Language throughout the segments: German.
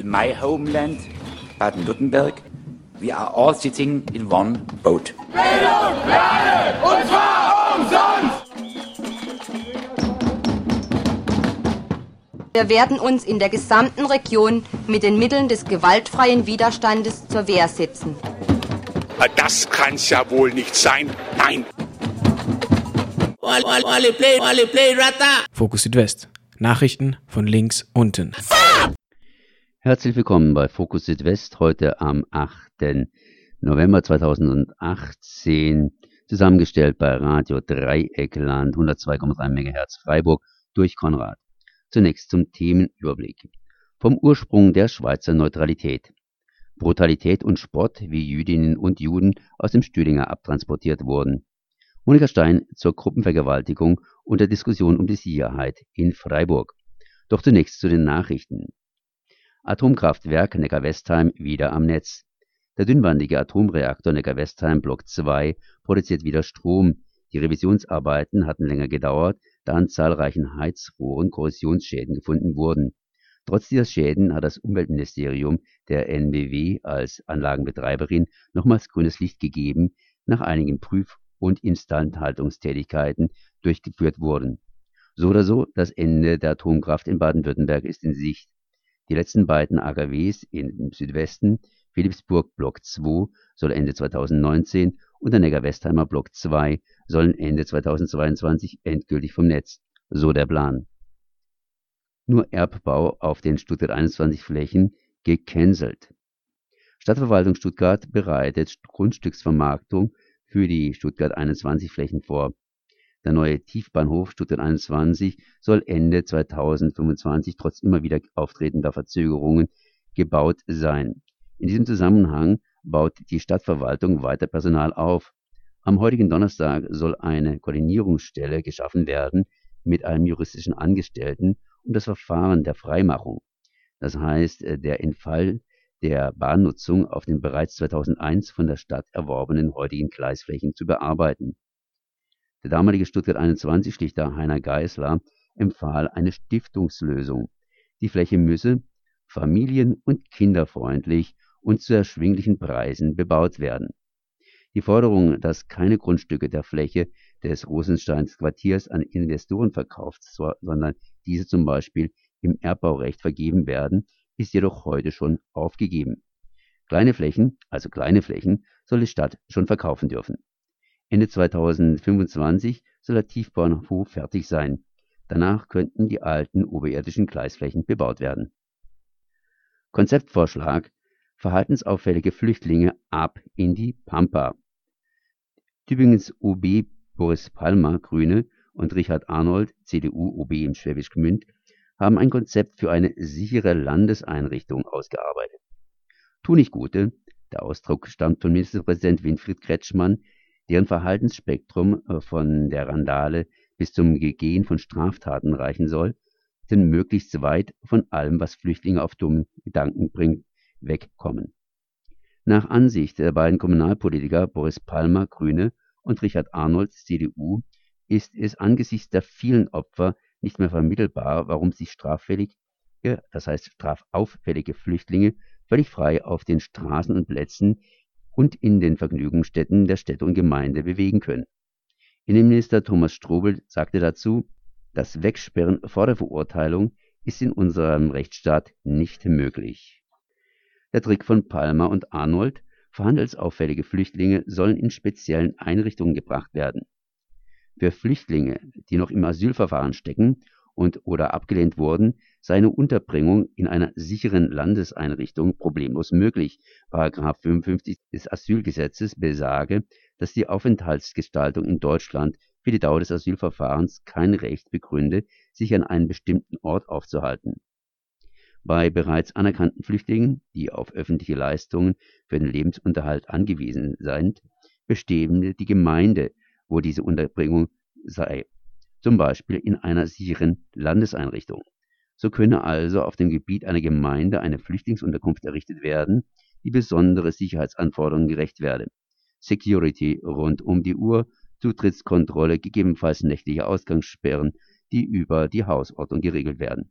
in my homeland, Baden-Württemberg, we are all sitting in one boat. Bildung, Lade, und zwar umsonst! Wir werden uns in der gesamten Region mit den Mitteln des gewaltfreien Widerstandes zur Wehr setzen. Das kann's ja wohl nicht sein. Nein. Fokus Südwest. Nachrichten von links unten. Herzlich willkommen bei Fokus Südwest heute am 8. November 2018, zusammengestellt bei Radio Dreieckland 102,3 MHz Freiburg durch Konrad. Zunächst zum Themenüberblick. Vom Ursprung der Schweizer Neutralität. Brutalität und Spott, wie Jüdinnen und Juden aus dem Stühlinger abtransportiert wurden. Monika Stein zur Gruppenvergewaltigung und der Diskussion um die Sicherheit in Freiburg. Doch zunächst zu den Nachrichten. Atomkraftwerk Neckar-Westheim wieder am Netz. Der dünnwandige Atomreaktor Neckar-Westheim Block 2 produziert wieder Strom. Die Revisionsarbeiten hatten länger gedauert, da an zahlreichen Heizrohren Korrosionsschäden gefunden wurden. Trotz dieser Schäden hat das Umweltministerium der NBW als Anlagenbetreiberin nochmals grünes Licht gegeben, nach einigen Prüf- und Instandhaltungstätigkeiten durchgeführt wurden. So oder so, das Ende der Atomkraft in Baden-Württemberg ist in Sicht. Die letzten beiden AKWs im Südwesten, Philipsburg Block 2, soll Ende 2019 und der Neckar-Westheimer Block 2 sollen Ende 2022 endgültig vom Netz, so der Plan. Nur Erbbau auf den Stuttgart 21 Flächen gecancelt. Stadtverwaltung Stuttgart bereitet Grundstücksvermarktung für die Stuttgart 21 Flächen vor. Der neue Tiefbahnhof Stuttgart 21 soll Ende 2025 trotz immer wieder auftretender Verzögerungen gebaut sein. In diesem Zusammenhang baut die Stadtverwaltung weiter Personal auf. Am heutigen Donnerstag soll eine Koordinierungsstelle geschaffen werden mit einem juristischen Angestellten um das Verfahren der Freimachung, das heißt äh, der Entfall der Bahnnutzung auf den bereits 2001 von der Stadt erworbenen heutigen Gleisflächen zu bearbeiten. Der damalige Stuttgart 21 Schlichter Heiner Geisler empfahl eine Stiftungslösung. Die Fläche müsse familien- und kinderfreundlich und zu erschwinglichen Preisen bebaut werden. Die Forderung, dass keine Grundstücke der Fläche des Rosensteins Quartiers an Investoren verkauft, sondern diese zum Beispiel im Erbbaurecht vergeben werden, ist jedoch heute schon aufgegeben. Kleine Flächen, also kleine Flächen, soll die Stadt schon verkaufen dürfen. Ende 2025 soll der Tiefbahnhof fertig sein. Danach könnten die alten oberirdischen Gleisflächen bebaut werden. Konzeptvorschlag Verhaltensauffällige Flüchtlinge ab in die Pampa. Tübingens OB Boris Palmer, Grüne, und Richard Arnold, CDU, OB in Schwäbisch Gmünd, haben ein Konzept für eine sichere Landeseinrichtung ausgearbeitet. Tunichtgute, der Ausdruck stammt von Ministerpräsident Winfried Kretschmann, deren Verhaltensspektrum äh, von der Randale bis zum Gegehen von Straftaten reichen soll, denn möglichst weit von allem, was Flüchtlinge auf dummen Gedanken bringt, wegkommen. Nach Ansicht der beiden Kommunalpolitiker Boris Palmer (Grüne) und Richard Arnold (CDU) ist es angesichts der vielen Opfer nicht mehr vermittelbar, warum sich straffällige, das heißt strafauffällige Flüchtlinge völlig frei auf den Straßen und Plätzen und in den Vergnügungsstätten der Städte und Gemeinde bewegen können. Innenminister Thomas Strobel sagte dazu, das Wegsperren vor der Verurteilung ist in unserem Rechtsstaat nicht möglich der Trick von Palmer und Arnold, verhandelsauffällige Flüchtlinge sollen in speziellen Einrichtungen gebracht werden. Für Flüchtlinge, die noch im Asylverfahren stecken und/oder abgelehnt wurden, sei eine Unterbringung in einer sicheren Landeseinrichtung problemlos möglich. § 55 des Asylgesetzes besage, dass die Aufenthaltsgestaltung in Deutschland für die Dauer des Asylverfahrens kein Recht begründe, sich an einem bestimmten Ort aufzuhalten bei bereits anerkannten Flüchtlingen, die auf öffentliche Leistungen für den Lebensunterhalt angewiesen sind, bestimme die Gemeinde, wo diese Unterbringung sei, zum Beispiel in einer sicheren Landeseinrichtung. So könne also auf dem Gebiet einer Gemeinde eine Flüchtlingsunterkunft errichtet werden, die besondere Sicherheitsanforderungen gerecht werde. Security rund um die Uhr, Zutrittskontrolle, gegebenenfalls nächtliche Ausgangssperren, die über die Hausordnung geregelt werden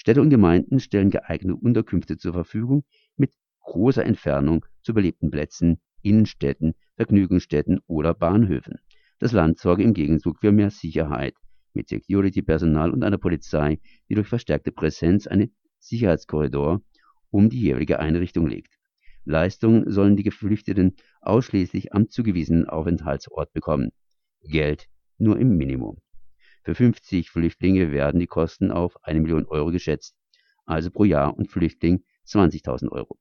Städte und Gemeinden stellen geeignete Unterkünfte zur Verfügung mit großer Entfernung zu belebten Plätzen, Innenstädten, Vergnügungsstätten oder Bahnhöfen. Das Land sorge im Gegenzug für mehr Sicherheit mit Security-Personal und einer Polizei, die durch verstärkte Präsenz einen Sicherheitskorridor um die jeweilige Einrichtung legt. Leistungen sollen die Geflüchteten ausschließlich am zugewiesenen Aufenthaltsort bekommen. Geld nur im Minimum. Für 50 Flüchtlinge werden die Kosten auf eine Million Euro geschätzt, also pro Jahr und Flüchtling 20.000 Euro.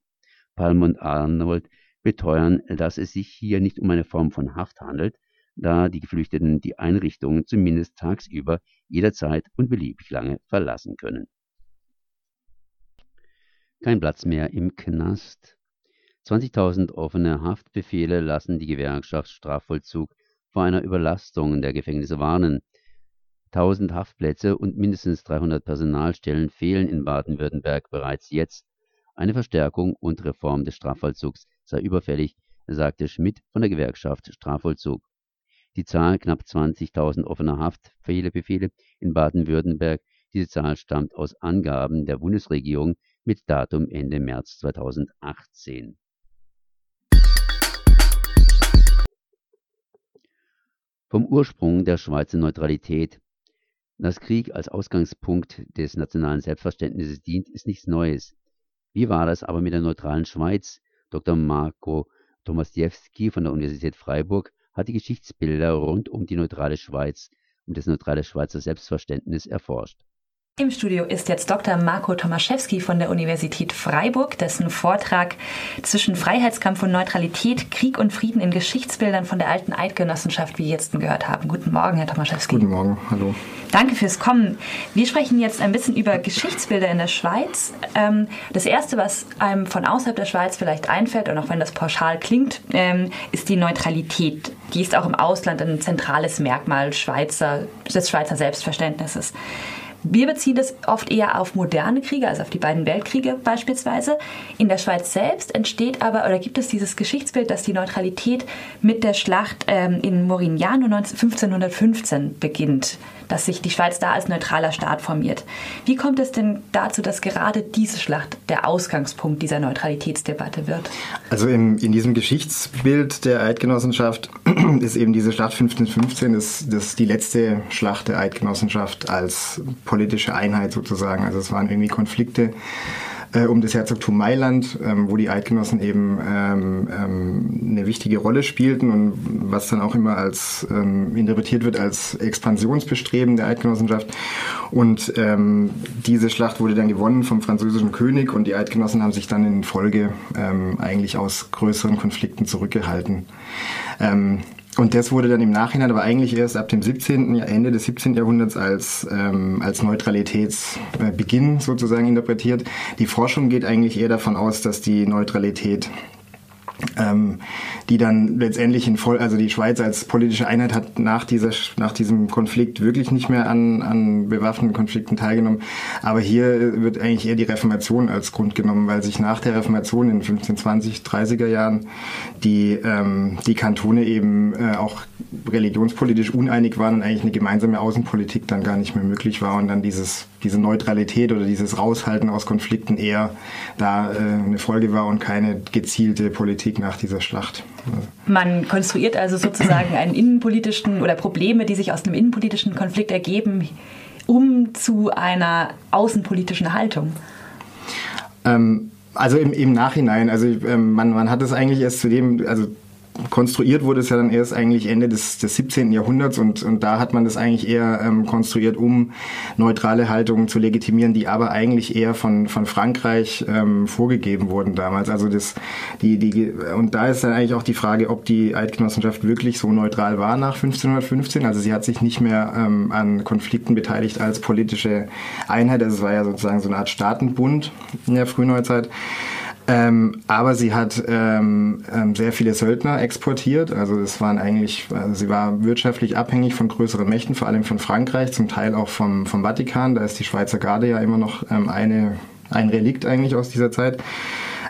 Palm und Arnold beteuern, dass es sich hier nicht um eine Form von Haft handelt, da die Geflüchteten die Einrichtungen zumindest tagsüber jederzeit und beliebig lange verlassen können. Kein Platz mehr im Knast. 20.000 offene Haftbefehle lassen die Gewerkschaft Strafvollzug vor einer Überlastung der Gefängnisse warnen. 1000 Haftplätze und mindestens 300 Personalstellen fehlen in Baden-Württemberg bereits jetzt. Eine Verstärkung und Reform des Strafvollzugs sei überfällig, sagte Schmidt von der Gewerkschaft Strafvollzug. Die Zahl knapp 20.000 offener Haftbefehle in Baden-Württemberg, diese Zahl stammt aus Angaben der Bundesregierung mit Datum Ende März 2018. Vom Ursprung der Schweizer Neutralität dass Krieg als Ausgangspunkt des nationalen Selbstverständnisses dient, ist nichts Neues. Wie war das aber mit der neutralen Schweiz? Dr. Marco Tomasiewski von der Universität Freiburg hat die Geschichtsbilder rund um die neutrale Schweiz und das neutrale Schweizer Selbstverständnis erforscht. Im Studio ist jetzt Dr. Marco Tomaszewski von der Universität Freiburg, dessen Vortrag zwischen Freiheitskampf und Neutralität, Krieg und Frieden in Geschichtsbildern von der alten Eidgenossenschaft, wie wir jetzt gehört haben. Guten Morgen, Herr Tomaszewski. Guten Morgen, hallo. Danke fürs Kommen. Wir sprechen jetzt ein bisschen über Geschichtsbilder in der Schweiz. Ähm, das Erste, was einem von außerhalb der Schweiz vielleicht einfällt, und auch wenn das pauschal klingt, ähm, ist die Neutralität. Die ist auch im Ausland ein zentrales Merkmal Schweizer, des Schweizer Selbstverständnisses. Wir beziehen das oft eher auf moderne Kriege, also auf die beiden Weltkriege beispielsweise. In der Schweiz selbst entsteht aber oder gibt es dieses Geschichtsbild, dass die Neutralität mit der Schlacht ähm, in Morignano 1515 beginnt dass sich die Schweiz da als neutraler Staat formiert. Wie kommt es denn dazu, dass gerade diese Schlacht der Ausgangspunkt dieser Neutralitätsdebatte wird? Also in, in diesem Geschichtsbild der Eidgenossenschaft ist eben diese Schlacht 1515 das, das die letzte Schlacht der Eidgenossenschaft als politische Einheit sozusagen. Also es waren irgendwie Konflikte äh, um das Herzogtum Mailand, ähm, wo die Eidgenossen eben ähm, ähm, eine wichtige Rolle spielten und was dann auch immer als ähm, interpretiert wird als Expansionsbestreben der Eidgenossenschaft. Und ähm, diese Schlacht wurde dann gewonnen vom französischen König und die Eidgenossen haben sich dann in Folge ähm, eigentlich aus größeren Konflikten zurückgehalten. Und das wurde dann im Nachhinein aber eigentlich erst ab dem 17., Ende des 17. Jahrhunderts als, ähm, als Neutralitätsbeginn sozusagen interpretiert. Die Forschung geht eigentlich eher davon aus, dass die Neutralität ähm, die dann letztendlich in voll, also die Schweiz als politische Einheit hat nach dieser, nach diesem Konflikt wirklich nicht mehr an, an bewaffneten Konflikten teilgenommen. Aber hier wird eigentlich eher die Reformation als Grund genommen, weil sich nach der Reformation in 1520, 30er Jahren die, ähm, die Kantone eben äh, auch religionspolitisch uneinig waren und eigentlich eine gemeinsame Außenpolitik dann gar nicht mehr möglich war und dann dieses, diese Neutralität oder dieses Raushalten aus Konflikten eher da äh, eine Folge war und keine gezielte Politik nach dieser Schlacht. Man konstruiert also sozusagen einen innenpolitischen oder Probleme, die sich aus einem innenpolitischen Konflikt ergeben, um zu einer außenpolitischen Haltung. Ähm, also im, im Nachhinein, also ähm, man, man hat es eigentlich erst zu dem, also konstruiert wurde es ja dann erst eigentlich Ende des, des 17. Jahrhunderts und, und da hat man das eigentlich eher ähm, konstruiert, um neutrale Haltungen zu legitimieren, die aber eigentlich eher von, von Frankreich ähm, vorgegeben wurden damals. Also das, die, die, und da ist dann eigentlich auch die Frage, ob die Eidgenossenschaft wirklich so neutral war nach 1515. Also sie hat sich nicht mehr ähm, an Konflikten beteiligt als politische Einheit. Also es war ja sozusagen so eine Art Staatenbund in der Frühneuzeit. Ähm, aber sie hat ähm, ähm, sehr viele Söldner exportiert. Also es waren eigentlich, also sie war wirtschaftlich abhängig von größeren Mächten, vor allem von Frankreich, zum Teil auch vom, vom Vatikan. Da ist die Schweizer Garde ja immer noch ähm, eine, ein Relikt eigentlich aus dieser Zeit.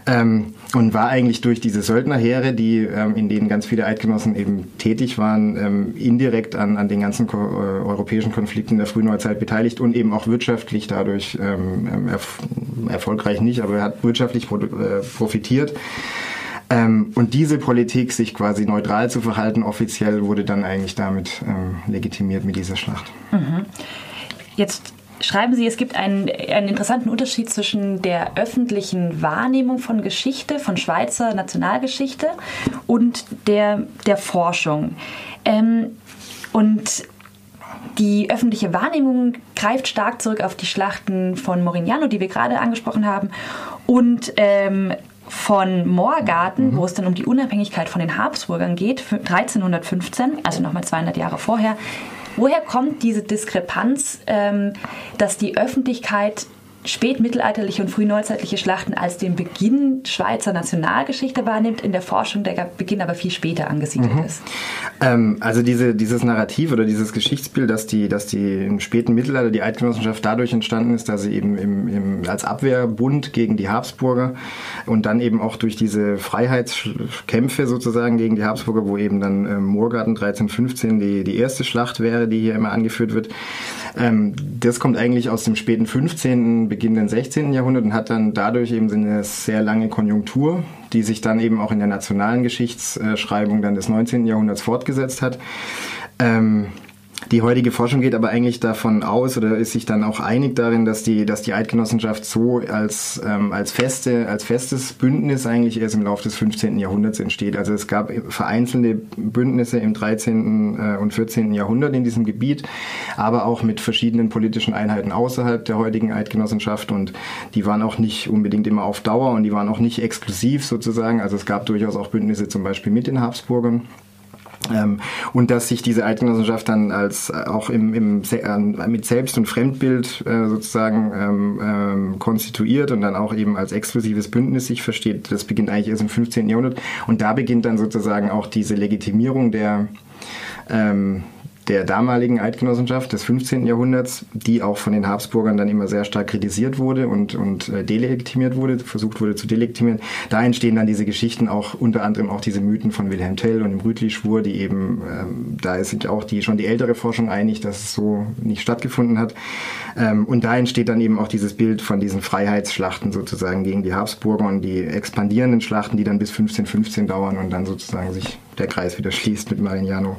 Ähm, und war eigentlich durch diese Söldnerheere, die ähm, in denen ganz viele Eidgenossen eben tätig waren, ähm, indirekt an, an den ganzen ko äh, europäischen Konflikten der Frühneuzeit beteiligt und eben auch wirtschaftlich dadurch ähm, ähm erf erfolgreich nicht, aber er hat wirtschaftlich äh, profitiert. Ähm, und diese Politik, sich quasi neutral zu verhalten, offiziell wurde dann eigentlich damit ähm, legitimiert mit dieser Schlacht. Mhm. Jetzt schreiben Sie, es gibt einen, einen interessanten Unterschied zwischen der öffentlichen Wahrnehmung von Geschichte, von Schweizer Nationalgeschichte und der, der Forschung. Ähm, und die öffentliche Wahrnehmung greift stark zurück auf die Schlachten von Morignano, die wir gerade angesprochen haben, und ähm, von Moorgarten, mhm. wo es dann um die Unabhängigkeit von den Habsburgern geht, 1315, also nochmal 200 Jahre vorher. Woher kommt diese Diskrepanz, ähm, dass die Öffentlichkeit spätmittelalterliche und frühneuzeitliche Schlachten als den Beginn Schweizer Nationalgeschichte wahrnimmt, in der Forschung der Beginn aber viel später angesiedelt mhm. ist. Ähm, also diese, dieses Narrativ oder dieses Geschichtsbild, dass die, dass die im späten Mittelalter die Eidgenossenschaft dadurch entstanden ist, dass sie eben im, im, als Abwehrbund gegen die Habsburger und dann eben auch durch diese Freiheitskämpfe sozusagen gegen die Habsburger, wo eben dann ähm, Moorgarten 1315 die, die erste Schlacht wäre, die hier immer angeführt wird, ähm, das kommt eigentlich aus dem späten 15., beginnenden 16. Jahrhundert und hat dann dadurch eben eine sehr lange Konjunktur, die sich dann eben auch in der nationalen Geschichtsschreibung dann des 19. Jahrhunderts fortgesetzt hat. Ähm, die heutige Forschung geht aber eigentlich davon aus oder ist sich dann auch einig darin, dass die, dass die Eidgenossenschaft so als, ähm, als, feste, als festes Bündnis eigentlich erst im Laufe des 15. Jahrhunderts entsteht. Also es gab vereinzelte Bündnisse im 13. Äh, und 14. Jahrhundert in diesem Gebiet, aber auch mit verschiedenen politischen Einheiten außerhalb der heutigen Eidgenossenschaft und die waren auch nicht unbedingt immer auf Dauer und die waren auch nicht exklusiv sozusagen. Also es gab durchaus auch Bündnisse zum Beispiel mit den Habsburgern. Ähm, und dass sich diese Eidgenossenschaft dann als äh, auch im, im, mit Selbst- und Fremdbild äh, sozusagen ähm, ähm, konstituiert und dann auch eben als exklusives Bündnis sich versteht, das beginnt eigentlich erst im 15. Jahrhundert. Und da beginnt dann sozusagen auch diese Legitimierung der ähm, der damaligen Eidgenossenschaft des 15. Jahrhunderts, die auch von den Habsburgern dann immer sehr stark kritisiert wurde und, und äh, delegitimiert wurde, versucht wurde zu delegitimieren. Da entstehen dann diese Geschichten auch, unter anderem auch diese Mythen von Wilhelm Tell und dem Rütli-Schwur, die eben, ähm, da ist sich auch die, schon die ältere Forschung einig, dass es so nicht stattgefunden hat. Ähm, und da entsteht dann eben auch dieses Bild von diesen Freiheitsschlachten sozusagen gegen die Habsburger und die expandierenden Schlachten, die dann bis 1515 dauern und dann sozusagen sich der Kreis wieder schließt mit Marignano.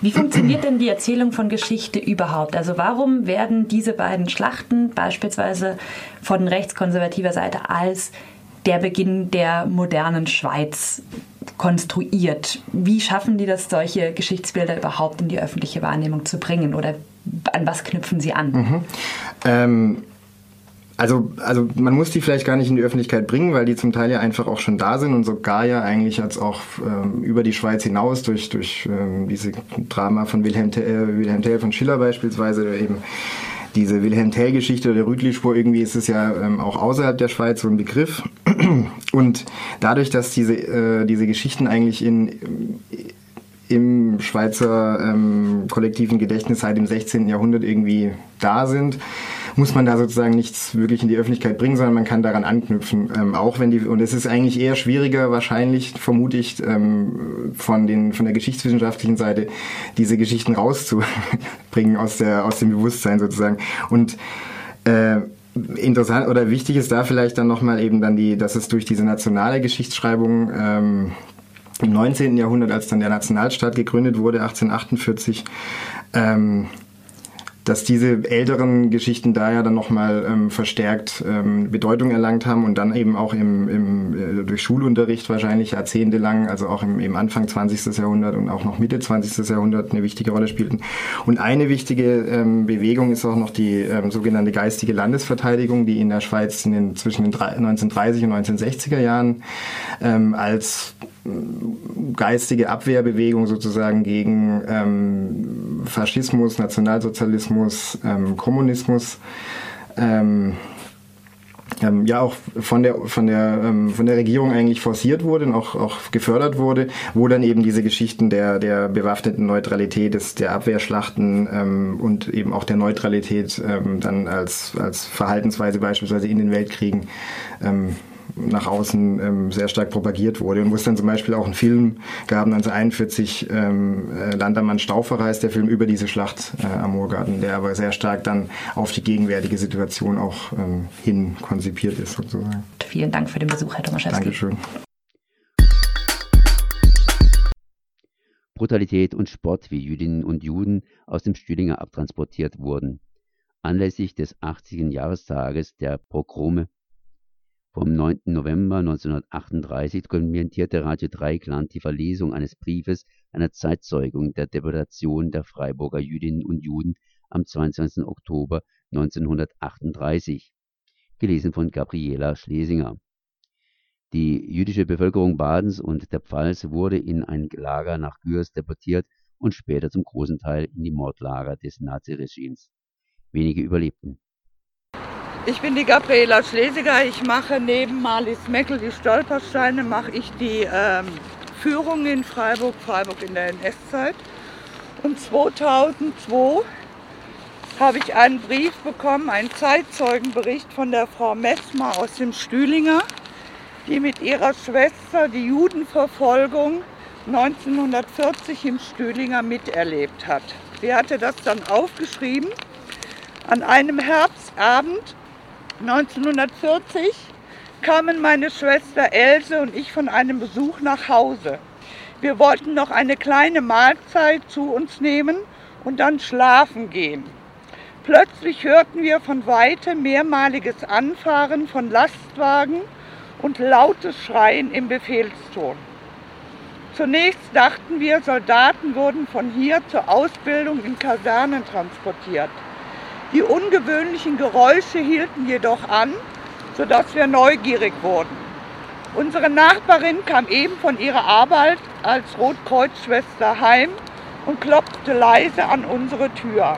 Wie funktioniert denn die Erzählung von Geschichte überhaupt? Also warum werden diese beiden Schlachten beispielsweise von rechtskonservativer Seite als der Beginn der modernen Schweiz konstruiert? Wie schaffen die das, solche Geschichtsbilder überhaupt in die öffentliche Wahrnehmung zu bringen? Oder an was knüpfen sie an? Mhm. Ähm also, also man muss die vielleicht gar nicht in die Öffentlichkeit bringen, weil die zum Teil ja einfach auch schon da sind und sogar ja eigentlich als auch ähm, über die Schweiz hinaus durch, durch ähm, diese Drama von Wilhelm, äh, Wilhelm Tell von Schiller beispielsweise oder eben diese Wilhelm Tell-Geschichte oder Rütli-Spur, irgendwie ist es ja ähm, auch außerhalb der Schweiz so ein Begriff. Und dadurch, dass diese, äh, diese Geschichten eigentlich in, im Schweizer ähm, kollektiven Gedächtnis seit dem 16. Jahrhundert irgendwie da sind, muss man da sozusagen nichts wirklich in die Öffentlichkeit bringen, sondern man kann daran anknüpfen. Ähm, auch wenn die, und es ist eigentlich eher schwieriger, wahrscheinlich, vermute ich, ähm, von, den, von der geschichtswissenschaftlichen Seite, diese Geschichten rauszubringen aus, der, aus dem Bewusstsein sozusagen. Und äh, interessant oder wichtig ist da vielleicht dann nochmal eben dann die, dass es durch diese nationale Geschichtsschreibung ähm, im 19. Jahrhundert, als dann der Nationalstaat gegründet wurde, 1848, ähm, dass diese älteren Geschichten da ja dann nochmal ähm, verstärkt ähm, Bedeutung erlangt haben und dann eben auch im, im, äh, durch Schulunterricht wahrscheinlich jahrzehntelang, also auch im, im Anfang 20. Jahrhundert und auch noch Mitte 20. Jahrhundert eine wichtige Rolle spielten. Und eine wichtige ähm, Bewegung ist auch noch die ähm, sogenannte geistige Landesverteidigung, die in der Schweiz in den, zwischen den 1930 und 1960er Jahren ähm, als geistige Abwehrbewegung sozusagen gegen ähm, Faschismus, Nationalsozialismus, ähm, Kommunismus. Ähm, ähm, ja auch von der von der ähm, von der Regierung eigentlich forciert wurde und auch, auch gefördert wurde, wo dann eben diese Geschichten der der bewaffneten Neutralität, des, der Abwehrschlachten ähm, und eben auch der Neutralität ähm, dann als als Verhaltensweise beispielsweise in den Weltkriegen ähm, nach außen ähm, sehr stark propagiert wurde und wo es dann zum Beispiel auch einen Film gab, 1941, ähm, äh, Landermann Stauferer ist der Film über diese Schlacht äh, am Moorgarten, der aber sehr stark dann auf die gegenwärtige Situation auch ähm, hin konzipiert ist sozusagen. Vielen Dank für den Besuch, Herr Tomaszewski. Dankeschön. Brutalität und Spott, wie Jüdinnen und Juden aus dem Stühlinger abtransportiert wurden. Anlässlich des 80. Jahrestages der Pogrome vom 9. November 1938 dokumentierte Radio Dreikland die Verlesung eines Briefes einer Zeitzeugung der Deportation der Freiburger Jüdinnen und Juden am 22. Oktober 1938, gelesen von Gabriela Schlesinger. Die jüdische Bevölkerung Badens und der Pfalz wurde in ein Lager nach Gürs deportiert und später zum großen Teil in die Mordlager des Naziregimes Wenige überlebten. Ich bin die Gabriela Schlesiger. Ich mache neben Marlies Meckel die Stolpersteine, mache ich die ähm, Führung in Freiburg, Freiburg in der NS-Zeit. Und 2002 habe ich einen Brief bekommen, einen Zeitzeugenbericht von der Frau Messmer aus dem Stühlinger, die mit ihrer Schwester die Judenverfolgung 1940 im Stühlinger miterlebt hat. Sie hatte das dann aufgeschrieben an einem Herbstabend 1940 kamen meine Schwester Else und ich von einem Besuch nach Hause. Wir wollten noch eine kleine Mahlzeit zu uns nehmen und dann schlafen gehen. Plötzlich hörten wir von weitem mehrmaliges Anfahren von Lastwagen und lautes Schreien im Befehlston. Zunächst dachten wir, Soldaten wurden von hier zur Ausbildung in Kasernen transportiert. Die ungewöhnlichen Geräusche hielten jedoch an, sodass wir neugierig wurden. Unsere Nachbarin kam eben von ihrer Arbeit als Rotkreuzschwester heim und klopfte leise an unsere Tür.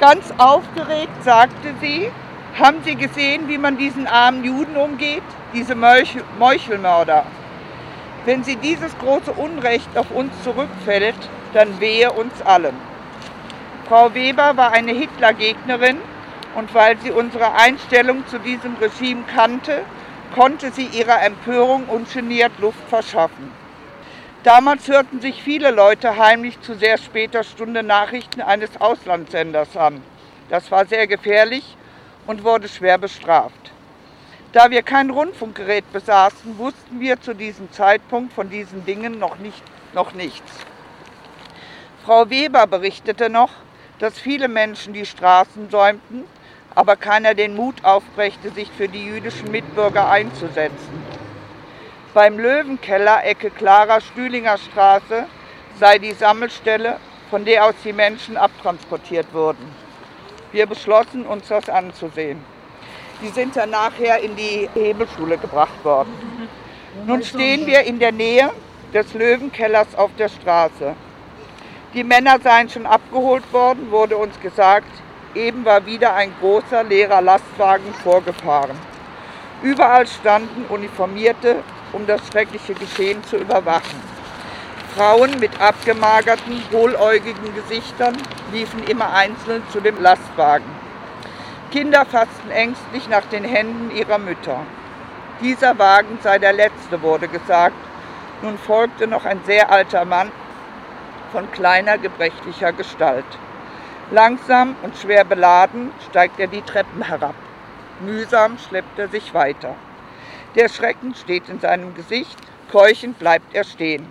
Ganz aufgeregt sagte sie, haben Sie gesehen, wie man diesen armen Juden umgeht, diese Meuchelmörder? Wenn sie dieses große Unrecht auf uns zurückfällt, dann wehe uns allen. Frau Weber war eine Hitlergegnerin und weil sie unsere Einstellung zu diesem Regime kannte, konnte sie ihrer Empörung ungeniert Luft verschaffen. Damals hörten sich viele Leute heimlich zu sehr später Stunde Nachrichten eines Auslandssenders an. Das war sehr gefährlich und wurde schwer bestraft. Da wir kein Rundfunkgerät besaßen, wussten wir zu diesem Zeitpunkt von diesen Dingen noch, nicht, noch nichts. Frau Weber berichtete noch, dass viele Menschen die Straßen säumten, aber keiner den Mut aufbrächte, sich für die jüdischen Mitbürger einzusetzen. Beim Löwenkeller, Ecke Clara Stühlinger Straße, sei die Sammelstelle, von der aus die Menschen abtransportiert wurden. Wir beschlossen, uns das anzusehen. Die sind dann nachher in die Hebelschule gebracht worden. Nun stehen wir in der Nähe des Löwenkellers auf der Straße. Die Männer seien schon abgeholt worden, wurde uns gesagt. Eben war wieder ein großer leerer Lastwagen vorgefahren. Überall standen Uniformierte, um das schreckliche Geschehen zu überwachen. Frauen mit abgemagerten, hohläugigen Gesichtern liefen immer einzeln zu dem Lastwagen. Kinder fassten ängstlich nach den Händen ihrer Mütter. Dieser Wagen sei der letzte, wurde gesagt. Nun folgte noch ein sehr alter Mann von kleiner gebrechlicher Gestalt. Langsam und schwer beladen steigt er die Treppen herab. Mühsam schleppt er sich weiter. Der Schrecken steht in seinem Gesicht, keuchend bleibt er stehen.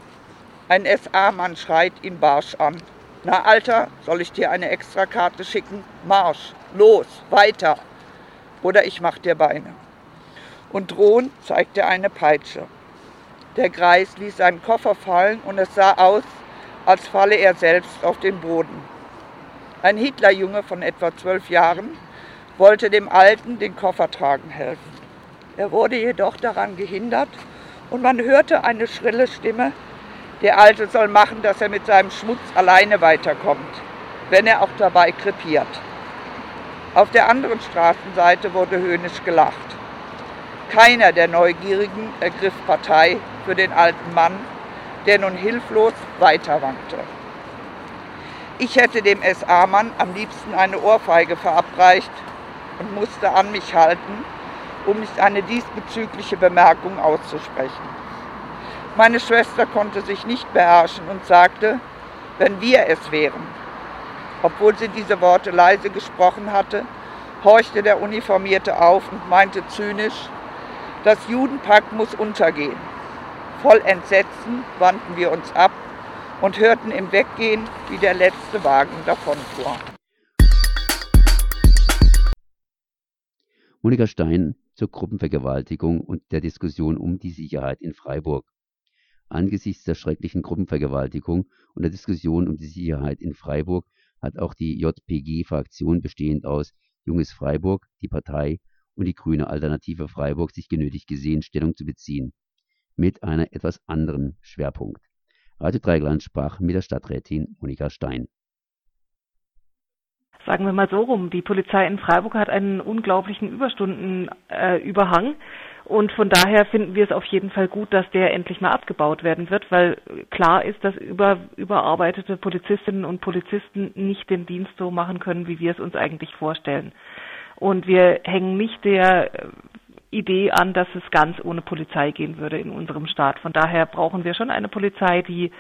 Ein SA-Mann schreit ihn barsch an. Na Alter, soll ich dir eine Extrakarte schicken? Marsch, los, weiter. Oder ich mach dir Beine. Und drohend zeigt er eine Peitsche. Der Greis ließ seinen Koffer fallen und es sah aus, als falle er selbst auf den Boden. Ein Hitlerjunge von etwa zwölf Jahren wollte dem Alten den Koffer tragen helfen. Er wurde jedoch daran gehindert und man hörte eine schrille Stimme, der Alte soll machen, dass er mit seinem Schmutz alleine weiterkommt, wenn er auch dabei krepiert. Auf der anderen Straßenseite wurde höhnisch gelacht. Keiner der Neugierigen ergriff Partei für den alten Mann, der nun hilflos weiterwankte. Ich hätte dem SA-Mann am liebsten eine Ohrfeige verabreicht und musste an mich halten, um nicht eine diesbezügliche Bemerkung auszusprechen. Meine Schwester konnte sich nicht beherrschen und sagte, wenn wir es wären. Obwohl sie diese Worte leise gesprochen hatte, horchte der Uniformierte auf und meinte zynisch, das Judenpack muss untergehen. Voll Entsetzen wandten wir uns ab und hörten im Weggehen, wie der letzte Wagen davonfuhr. Monika Stein zur Gruppenvergewaltigung und der Diskussion um die Sicherheit in Freiburg. Angesichts der schrecklichen Gruppenvergewaltigung und der Diskussion um die Sicherheit in Freiburg hat auch die JPG-Fraktion bestehend aus Junges Freiburg, die Partei und die Grüne Alternative Freiburg sich genötigt gesehen, Stellung zu beziehen. Mit einer etwas anderen Schwerpunkt. Radio Dreigland sprach mit der Stadträtin Monika Stein. Sagen wir mal so rum, die Polizei in Freiburg hat einen unglaublichen Überstundenüberhang. Äh, und von daher finden wir es auf jeden Fall gut, dass der endlich mal abgebaut werden wird, weil klar ist, dass über, überarbeitete Polizistinnen und Polizisten nicht den Dienst so machen können, wie wir es uns eigentlich vorstellen. Und wir hängen nicht der Idee an, dass es ganz ohne Polizei gehen würde in unserem Staat. Von daher brauchen wir schon eine Polizei, die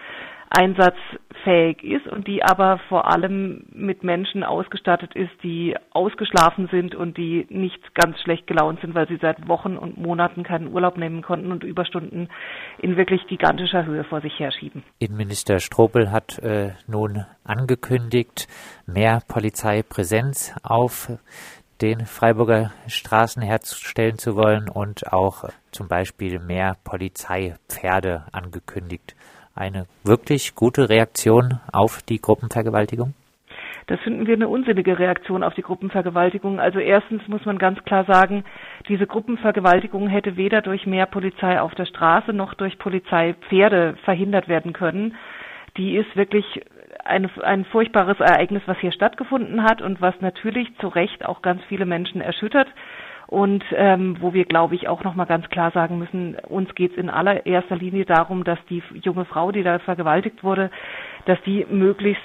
einsatzfähig ist und die aber vor allem mit Menschen ausgestattet ist, die ausgeschlafen sind und die nicht ganz schlecht gelaunt sind, weil sie seit Wochen und Monaten keinen Urlaub nehmen konnten und Überstunden in wirklich gigantischer Höhe vor sich herschieben. Innenminister Strobel hat äh, nun angekündigt, mehr Polizeipräsenz auf den Freiburger Straßen herzustellen zu wollen und auch zum Beispiel mehr Polizeipferde angekündigt. Eine wirklich gute Reaktion auf die Gruppenvergewaltigung? Das finden wir eine unsinnige Reaktion auf die Gruppenvergewaltigung. Also erstens muss man ganz klar sagen, diese Gruppenvergewaltigung hätte weder durch mehr Polizei auf der Straße noch durch Polizeipferde verhindert werden können. Die ist wirklich eine, ein furchtbares Ereignis, was hier stattgefunden hat und was natürlich zu Recht auch ganz viele Menschen erschüttert und ähm, wo wir, glaube ich, auch nochmal ganz klar sagen müssen, uns geht es in allererster Linie darum, dass die junge Frau, die da vergewaltigt wurde, dass die möglichst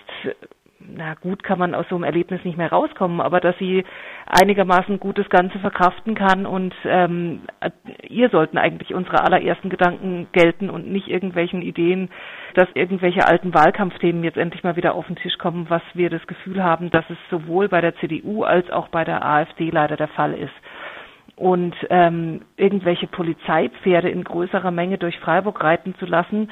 na gut kann man aus so einem Erlebnis nicht mehr rauskommen, aber dass sie einigermaßen gut das Ganze verkraften kann und ähm, ihr sollten eigentlich unsere allerersten Gedanken gelten und nicht irgendwelchen Ideen, dass irgendwelche alten Wahlkampfthemen jetzt endlich mal wieder auf den Tisch kommen, was wir das Gefühl haben, dass es sowohl bei der CDU als auch bei der AfD leider der Fall ist. Und ähm, irgendwelche Polizeipferde in größerer Menge durch Freiburg reiten zu lassen,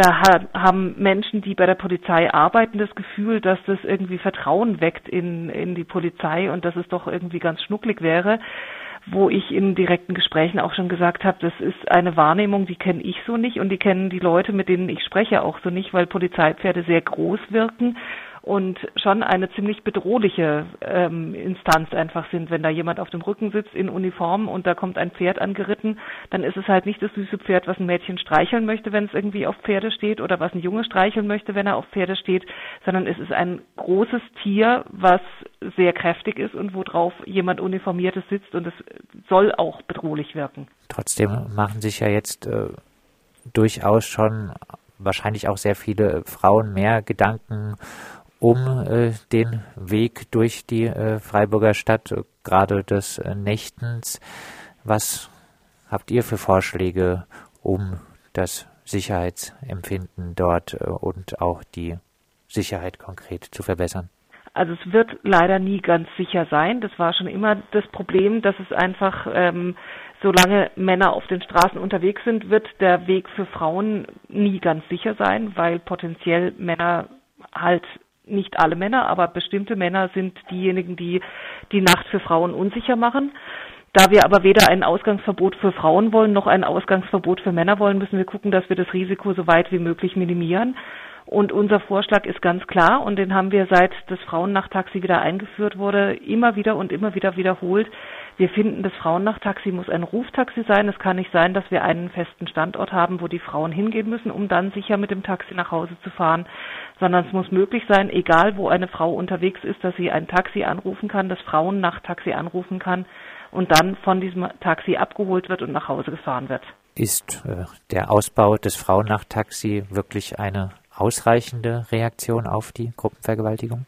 da haben Menschen, die bei der Polizei arbeiten, das Gefühl, dass das irgendwie Vertrauen weckt in, in die Polizei und dass es doch irgendwie ganz schnucklig wäre, wo ich in direkten Gesprächen auch schon gesagt habe, das ist eine Wahrnehmung, die kenne ich so nicht und die kennen die Leute, mit denen ich spreche, auch so nicht, weil Polizeipferde sehr groß wirken und schon eine ziemlich bedrohliche ähm, Instanz einfach sind. Wenn da jemand auf dem Rücken sitzt in Uniform und da kommt ein Pferd angeritten, dann ist es halt nicht das süße Pferd, was ein Mädchen streicheln möchte, wenn es irgendwie auf Pferde steht oder was ein Junge streicheln möchte, wenn er auf Pferde steht, sondern es ist ein großes Tier, was sehr kräftig ist und worauf jemand Uniformiertes sitzt und es soll auch bedrohlich wirken. Trotzdem machen sich ja jetzt äh, durchaus schon wahrscheinlich auch sehr viele Frauen mehr Gedanken um äh, den Weg durch die äh, Freiburger Stadt, äh, gerade des äh, Nächtens. Was habt ihr für Vorschläge, um das Sicherheitsempfinden dort äh, und auch die Sicherheit konkret zu verbessern? Also es wird leider nie ganz sicher sein. Das war schon immer das Problem, dass es einfach, ähm, solange Männer auf den Straßen unterwegs sind, wird der Weg für Frauen nie ganz sicher sein, weil potenziell Männer halt nicht alle Männer, aber bestimmte Männer sind diejenigen, die die Nacht für Frauen unsicher machen. Da wir aber weder ein Ausgangsverbot für Frauen wollen noch ein Ausgangsverbot für Männer wollen, müssen wir gucken, dass wir das Risiko so weit wie möglich minimieren. Und unser Vorschlag ist ganz klar und den haben wir seit das Frauennachttaxi wieder eingeführt wurde, immer wieder und immer wieder wiederholt. Wir finden, das Frauennachttaxi muss ein Ruftaxi sein. Es kann nicht sein, dass wir einen festen Standort haben, wo die Frauen hingehen müssen, um dann sicher mit dem Taxi nach Hause zu fahren, sondern es muss möglich sein, egal wo eine Frau unterwegs ist, dass sie ein Taxi anrufen kann, das Frauennachttaxi anrufen kann und dann von diesem Taxi abgeholt wird und nach Hause gefahren wird. Ist äh, der Ausbau des Frauennachttaxi wirklich eine ausreichende Reaktion auf die Gruppenvergewaltigung?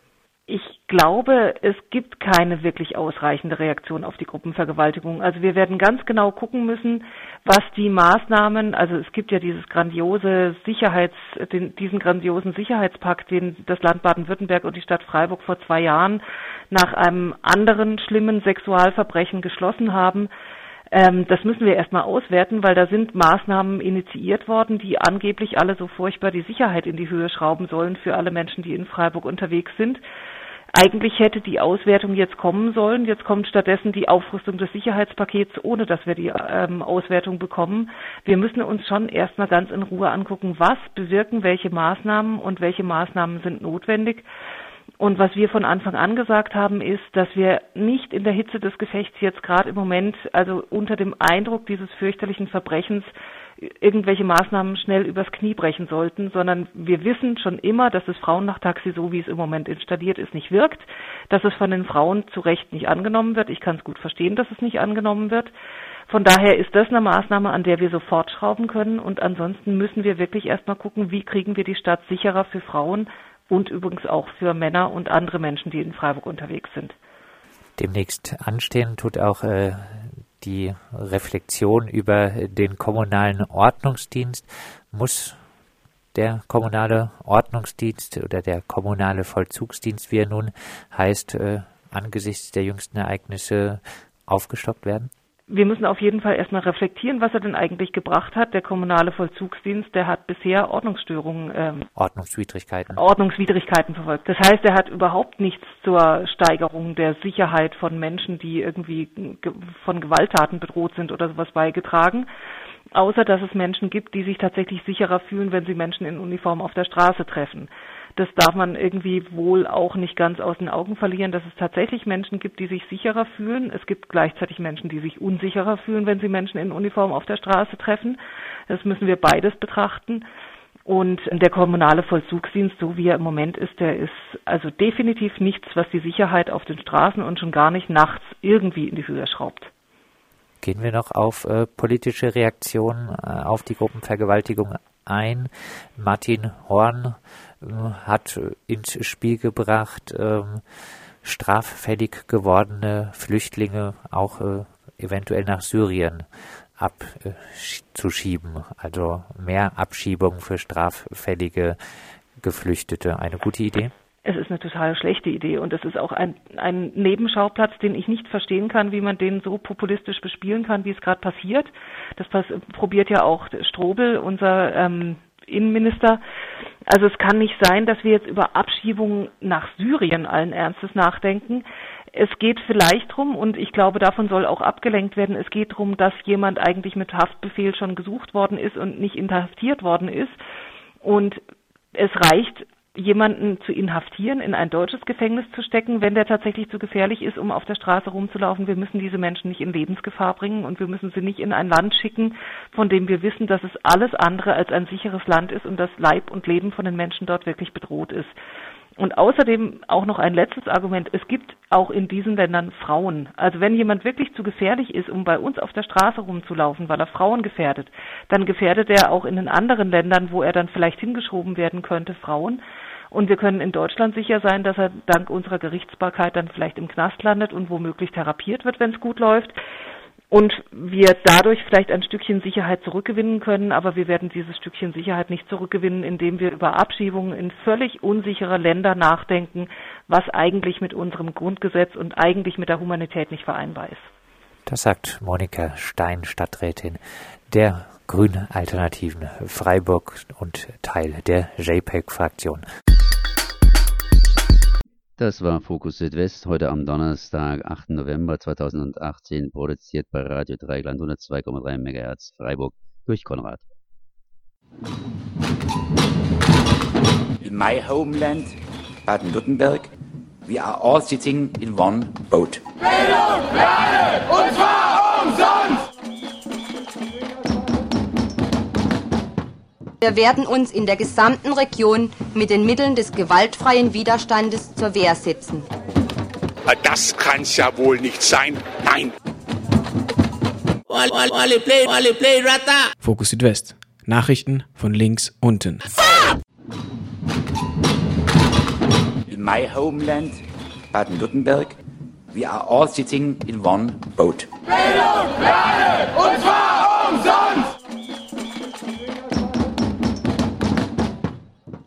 Ich glaube, es gibt keine wirklich ausreichende Reaktion auf die Gruppenvergewaltigung. Also wir werden ganz genau gucken müssen, was die Maßnahmen, also es gibt ja dieses grandiose Sicherheits, den, diesen grandiosen Sicherheitspakt, den das Land Baden-Württemberg und die Stadt Freiburg vor zwei Jahren nach einem anderen schlimmen Sexualverbrechen geschlossen haben. Ähm, das müssen wir erstmal auswerten, weil da sind Maßnahmen initiiert worden, die angeblich alle so furchtbar die Sicherheit in die Höhe schrauben sollen für alle Menschen, die in Freiburg unterwegs sind. Eigentlich hätte die Auswertung jetzt kommen sollen. Jetzt kommt stattdessen die Aufrüstung des Sicherheitspakets, ohne dass wir die ähm, Auswertung bekommen. Wir müssen uns schon erstmal ganz in Ruhe angucken, was bewirken welche Maßnahmen und welche Maßnahmen sind notwendig. Und was wir von Anfang an gesagt haben, ist, dass wir nicht in der Hitze des Gefechts jetzt gerade im Moment, also unter dem Eindruck dieses fürchterlichen Verbrechens, irgendwelche Maßnahmen schnell übers Knie brechen sollten, sondern wir wissen schon immer, dass das Frauennachtaxi, so wie es im Moment installiert ist, nicht wirkt, dass es von den Frauen zu Recht nicht angenommen wird. Ich kann es gut verstehen, dass es nicht angenommen wird. Von daher ist das eine Maßnahme, an der wir sofort schrauben können. Und ansonsten müssen wir wirklich erstmal gucken, wie kriegen wir die Stadt sicherer für Frauen, und übrigens auch für Männer und andere Menschen, die in Freiburg unterwegs sind. Demnächst anstehen tut auch äh, die Reflexion über den kommunalen Ordnungsdienst. Muss der kommunale Ordnungsdienst oder der kommunale Vollzugsdienst, wie er nun heißt, äh, angesichts der jüngsten Ereignisse aufgestockt werden? Wir müssen auf jeden Fall erstmal reflektieren, was er denn eigentlich gebracht hat. Der kommunale Vollzugsdienst, der hat bisher Ordnungsstörungen, ähm, Ordnungswidrigkeiten. Ordnungswidrigkeiten verfolgt. Das heißt, er hat überhaupt nichts zur Steigerung der Sicherheit von Menschen, die irgendwie von Gewalttaten bedroht sind oder sowas beigetragen. Außer dass es Menschen gibt, die sich tatsächlich sicherer fühlen, wenn sie Menschen in Uniform auf der Straße treffen das darf man irgendwie wohl auch nicht ganz aus den Augen verlieren, dass es tatsächlich Menschen gibt, die sich sicherer fühlen. Es gibt gleichzeitig Menschen, die sich unsicherer fühlen, wenn sie Menschen in Uniform auf der Straße treffen. Das müssen wir beides betrachten. Und der kommunale Vollzugsdienst, so wie er im Moment ist, der ist also definitiv nichts, was die Sicherheit auf den Straßen und schon gar nicht nachts irgendwie in die Höhe schraubt. Gehen wir noch auf äh, politische Reaktionen äh, auf die Gruppenvergewaltigung ein. Martin Horn hat ins Spiel gebracht, ähm, straffällig gewordene Flüchtlinge auch äh, eventuell nach Syrien abzuschieben. Also mehr Abschiebung für straffällige Geflüchtete. Eine gute Idee? Es ist eine total schlechte Idee und es ist auch ein, ein Nebenschauplatz, den ich nicht verstehen kann, wie man den so populistisch bespielen kann, wie es gerade passiert. Das probiert ja auch Strobel, unser ähm, Innenminister. Also es kann nicht sein, dass wir jetzt über Abschiebungen nach Syrien allen Ernstes nachdenken. Es geht vielleicht drum, und ich glaube, davon soll auch abgelenkt werden, es geht darum, dass jemand eigentlich mit Haftbefehl schon gesucht worden ist und nicht inhaftiert worden ist. Und es reicht jemanden zu inhaftieren, in ein deutsches Gefängnis zu stecken, wenn der tatsächlich zu gefährlich ist, um auf der Straße rumzulaufen. Wir müssen diese Menschen nicht in Lebensgefahr bringen und wir müssen sie nicht in ein Land schicken, von dem wir wissen, dass es alles andere als ein sicheres Land ist und dass Leib und Leben von den Menschen dort wirklich bedroht ist. Und außerdem auch noch ein letztes Argument. Es gibt auch in diesen Ländern Frauen. Also wenn jemand wirklich zu gefährlich ist, um bei uns auf der Straße rumzulaufen, weil er Frauen gefährdet, dann gefährdet er auch in den anderen Ländern, wo er dann vielleicht hingeschoben werden könnte, Frauen. Und wir können in Deutschland sicher sein, dass er dank unserer Gerichtsbarkeit dann vielleicht im Knast landet und womöglich therapiert wird, wenn es gut läuft. Und wir dadurch vielleicht ein Stückchen Sicherheit zurückgewinnen können, aber wir werden dieses Stückchen Sicherheit nicht zurückgewinnen, indem wir über Abschiebungen in völlig unsichere Länder nachdenken, was eigentlich mit unserem Grundgesetz und eigentlich mit der Humanität nicht vereinbar ist. Das sagt Monika Stein, Stadträtin der Grünen Alternativen Freiburg und Teil der JPEG-Fraktion. Das war Fokus Südwest heute am Donnerstag, 8. November 2018, produziert bei Radio Dreigland 102,3 MHz Freiburg durch Konrad. In my homeland, Baden-Württemberg, we are all sitting in one boat. Bildung, Lerne, und zwar Wir werden uns in der gesamten Region mit den Mitteln des gewaltfreien Widerstandes zur Wehr setzen. Das kann's ja wohl nicht sein. Nein. Fokus Südwest. Nachrichten von links unten. In my homeland, Baden-Württemberg. We are all sitting in one boat. Bildung alle und zwar umsonst!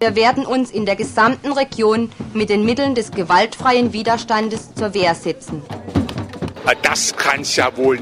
Wir werden uns in der gesamten Region mit den Mitteln des gewaltfreien Widerstandes zur Wehr setzen. Das kann's ja wohl